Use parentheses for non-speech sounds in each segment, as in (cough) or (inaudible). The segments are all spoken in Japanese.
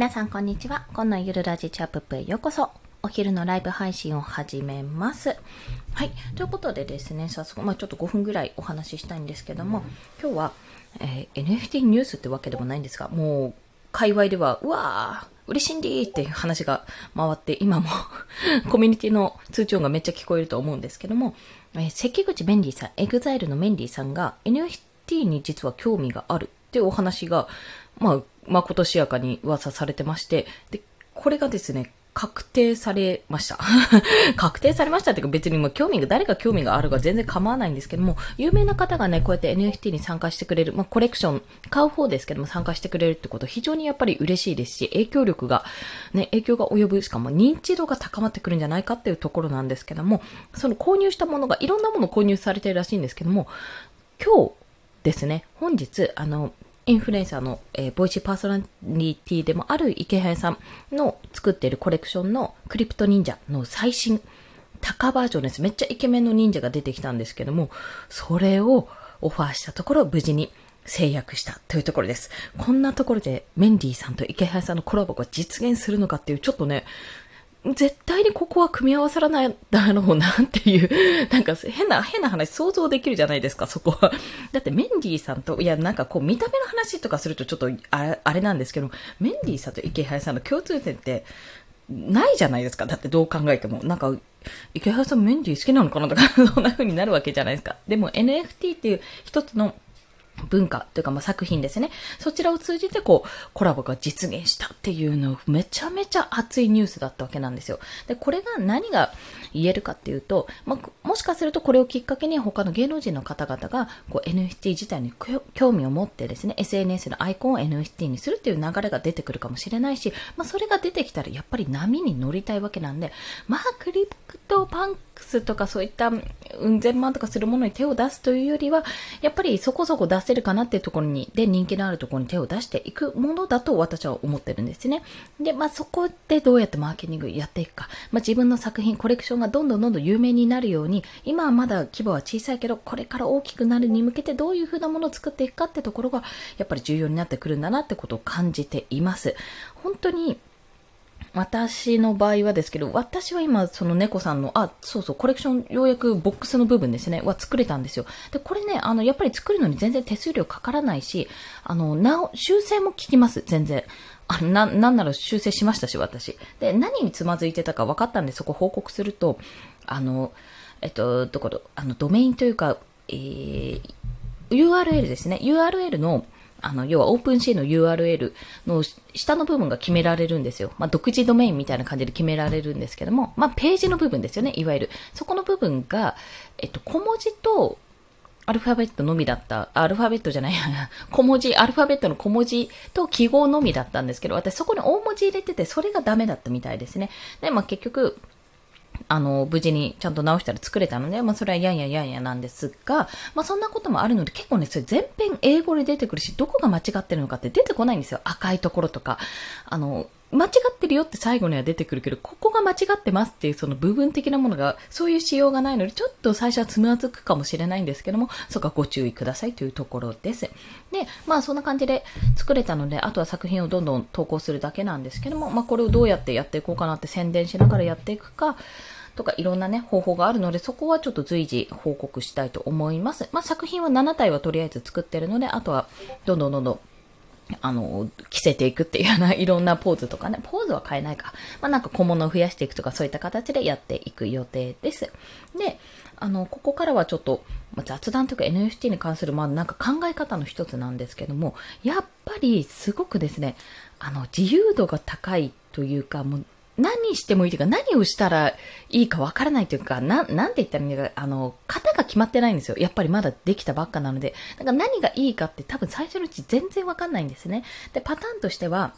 皆さんこんにちは。今のゆるラジチャットへようこそ。お昼のライブ配信を始めます。はい。ということでですね、早速、まあちょっと5分ぐらいお話ししたいんですけども、今日は、えー、NFT ニュースってわけでもないんですが、もう、界隈では、うわー、嬉しいんだーっていう話が回って、今も (laughs) コミュニティの通知音がめっちゃ聞こえると思うんですけども、えー、関口メンディーさん、エグザイルのメンディーさんが NFT に実は興味があるっていうお話が、まあ、まことしやかに噂されてまして、で、これがですね、確定されました。(laughs) 確定されましたっていうか別にもう興味が、誰が興味があるか全然構わないんですけども、有名な方がね、こうやって NFT に参加してくれる、まあコレクション、買う方ですけども参加してくれるってこと非常にやっぱり嬉しいですし、影響力が、ね、影響が及ぶ、しかも認知度が高まってくるんじゃないかっていうところなんですけども、その購入したものがいろんなもの購入されてるらしいんですけども、今日ですね、本日、あの、インフルエンサーの、えー、ボイシーパーソナリティでもあるイケハヤさんの作っているコレクションのクリプト忍者の最新コラボバージョンです。めっちゃイケメンの忍者が出てきたんですけども、それをオファーしたところ無事に成約したというところです。こんなところでメンディーさんとイケハヤさんのコラボが実現するのかっていうちょっとね、絶対にここは組み合わさらないだろうなっていう、なんか変な、変な話想像できるじゃないですか、そこは。(laughs) だってメンディーさんと、いや、なんかこう見た目の話とかするとちょっとあれなんですけど、メンディーさんと池原さんの共通点ってないじゃないですか。だってどう考えても。なんか、池原さんメンディー好きなのかなとか、(laughs) そんな風になるわけじゃないですか。でも NFT っていう一つの文化というかまあ作品ですね。そちらを通じてこうコラボが実現したっていうのめちゃめちゃ熱いニュースだったわけなんですよ。で、これが何が言えるかっていうと、まあ、もしかするとこれをきっかけに他の芸能人の方々がこう NFT 自体に興味を持ってですね、SNS のアイコンを NFT にするっていう流れが出てくるかもしれないし、まあ、それが出てきたらやっぱり波に乗りたいわけなんで、まあクリプトパンクスとかそういったうん千万とかするものに手を出すというよりは、やっぱりそこそこ出せるかなっていうところに、で、人気のあるところに手を出していくものだと私は思ってるんですね。で、まあそこでどうやってマーケティングやっていくか。まあ自分の作品、コレクションがどんどんどんどん有名になるように、今はまだ規模は小さいけど、これから大きくなるに向けてどういう風なものを作っていくかってところが、やっぱり重要になってくるんだなってことを感じています。本当に、私の場合はですけど、私は今、その猫さんの、あ、そうそう、コレクション、ようやくボックスの部分ですね、は作れたんですよ。で、これね、あの、やっぱり作るのに全然手数料かからないし、あの、なお、修正も効きます、全然。あ、な、なんなら修正しましたし、私。で、何につまずいてたか分かったんで、そこ報告すると、あの、えっと、どこあの、ドメインというか、えー、URL ですね。URL の、あの、要はオープンシーの URL の下の部分が決められるんですよ。まあ、独自ドメインみたいな感じで決められるんですけども、まあ、ページの部分ですよね、いわゆる。そこの部分が、えっと、小文字と、アルファベットのみだった、アルファベットじゃない、(laughs) 小文字、アルファベットの小文字と記号のみだったんですけど、私そこに大文字入れてて、それがダメだったみたいですね。で、まあ、結局、あの、無事にちゃんと直したら作れたので、まあそれはやんややんやなんですが、まあそんなこともあるので結構ね、それ全編英語で出てくるし、どこが間違ってるのかって出てこないんですよ。赤いところとか。あの、間違ってるよって最後には出てくるけど、ここが間違ってますっていうその部分的なものが、そういう仕様がないので、ちょっと最初はつまずくかもしれないんですけども、そこはご注意くださいというところです。で、まあそんな感じで作れたので、あとは作品をどんどん投稿するだけなんですけども、まあこれをどうやってやっていこうかなって宣伝しながらやっていくか、とかいろんなね、方法があるので、そこはちょっと随時報告したいと思います。まあ、作品は7体はとりあえず作ってるので、あとは、どんどんどんどん、あの、着せていくっていうような、(laughs) いろんなポーズとかね、ポーズは変えないか。まあ、なんか小物を増やしていくとか、そういった形でやっていく予定です。で、あの、ここからはちょっと、ま、雑談というか NFT に関する、まあ、なんか考え方の一つなんですけども、やっぱりすごくですね、あの、自由度が高いというか、もう、何してもいいというか、何をしたらいいかわからないというか、な、なんて言ったらいいんだか、あの、が決まってないんですよ。やっぱりまだできたばっかなので。だから何がいいかって多分最初のうち全然わかんないんですね。で、パターンとしては、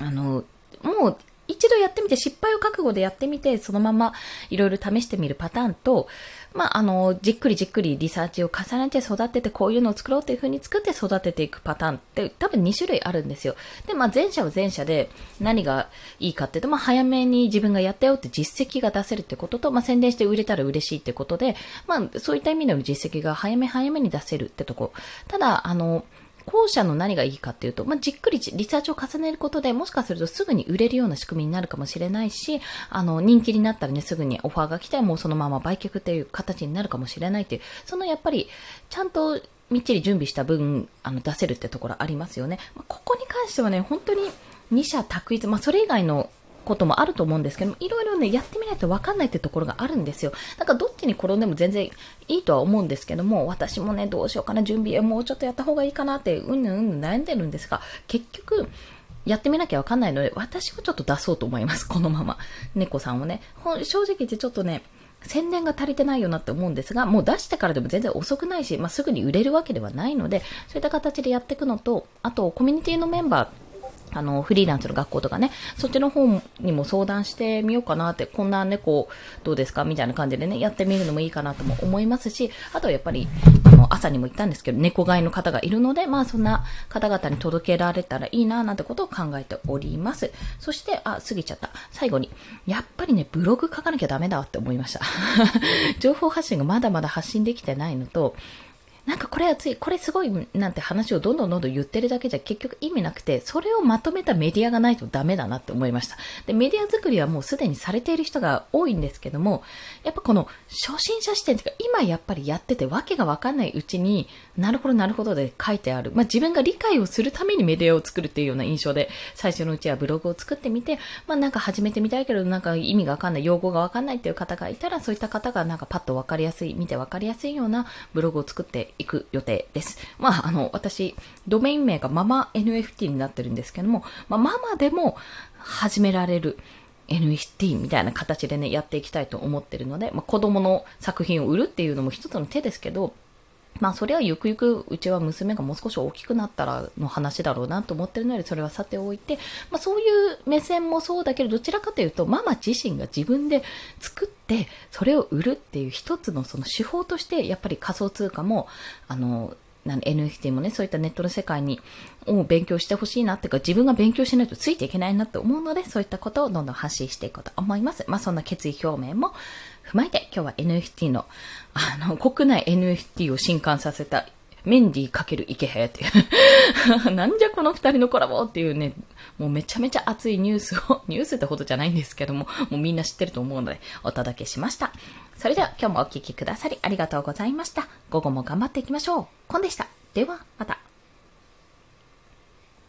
あの、もう一度やってみて、失敗を覚悟でやってみて、そのままいろいろ試してみるパターンと、まあ、あの、じっくりじっくりリサーチを重ねて育てて、こういうのを作ろうっていう風に作って育てていくパターンって多分2種類あるんですよ。で、まあ、前者は前者で何がいいかっていうと、まあ、早めに自分がやったよって実績が出せるってことと、まあ、宣伝して売れたら嬉しいってことで、まあ、そういった意味での実績が早め早めに出せるってとこ。ただ、あの、後者の何がいいかっていうと、まあ、じっくりリサーチを重ねることで、もしかするとすぐに売れるような仕組みになるかもしれないし、あの、人気になったらね、すぐにオファーが来て、もうそのまま売却っていう形になるかもしれないっていう、そのやっぱり、ちゃんとみっちり準備した分、あの、出せるってところありますよね。まあ、ここに関してはね、本当に二者択一、まあ、それ以外のこともあると思うんですけどいろいろね、やってみないと分かんないってところがあるんですよ。だからどっちに転んでも全然いいとは思うんですけども、私もね、どうしようかな、準備もうちょっとやった方がいいかなって、うんぬんうん悩んでるんですが、結局、やってみなきゃわかんないので、私をちょっと出そうと思います、このまま。猫さんをね。正直言ってちょっとね、宣伝が足りてないよなって思うんですが、もう出してからでも全然遅くないし、まあ、すぐに売れるわけではないので、そういった形でやっていくのと、あと、コミュニティのメンバー、あの、フリーランスの学校とかね、そっちの方にも相談してみようかなって、こんな猫どうですかみたいな感じでね、やってみるのもいいかなとも思いますし、あとはやっぱり、あの、朝にも言ったんですけど、猫飼いの方がいるので、まあそんな方々に届けられたらいいななんてことを考えております。そして、あ、過ぎちゃった。最後に、やっぱりね、ブログ書かなきゃダメだって思いました。(laughs) 情報発信がまだまだ発信できてないのと、なんかこれはつい、これすごいなんて話をどんどんどんどん言ってるだけじゃ結局意味なくて、それをまとめたメディアがないとダメだなって思いました。で、メディア作りはもうすでにされている人が多いんですけども、やっぱこの初心者視点というか、今やっぱりやっててわけがわかんないうちに、なるほどなるほどで書いてある。まあ自分が理解をするためにメディアを作るっていうような印象で、最初のうちはブログを作ってみて、まあなんか始めてみたいけど、なんか意味がわかんない、用語がわかんないっていう方がいたら、そういった方がなんかパッとわかりやすい、見てわかりやすいようなブログを作っていく予定です。まあ、あの、私、ドメイン名がママ NFT になってるんですけども、まあ、ママでも始められる NFT みたいな形でね、やっていきたいと思ってるので、まあ、子供の作品を売るっていうのも一つの手ですけど、まあそれはゆくゆくうちは娘がもう少し大きくなったらの話だろうなと思ってるのでそれはさておいて、まあそういう目線もそうだけどどちらかというとママ自身が自分で作でそれを売るっていう一つのその手法としてやっぱり仮想通貨もあの NFT もね、そういったネットの世界に、を勉強してほしいなっていうか、自分が勉強しないとついていけないなって思うので、そういったことをどんどん発信していこうと思います。まあ、そんな決意表明も踏まえて、今日は NFT の、あの、国内 NFT を震撼させた、メンディー×池平っていう (laughs) なんじゃこの二人のコラボっていうね、もうめちゃめちゃ熱いニュースを、(laughs) ニュースってほどじゃないんですけども、もうみんな知ってると思うので、お届けしました。それでは今日もお聴きくださりありがとうございました。午後も頑張っていきましょう。コンでした。では、また。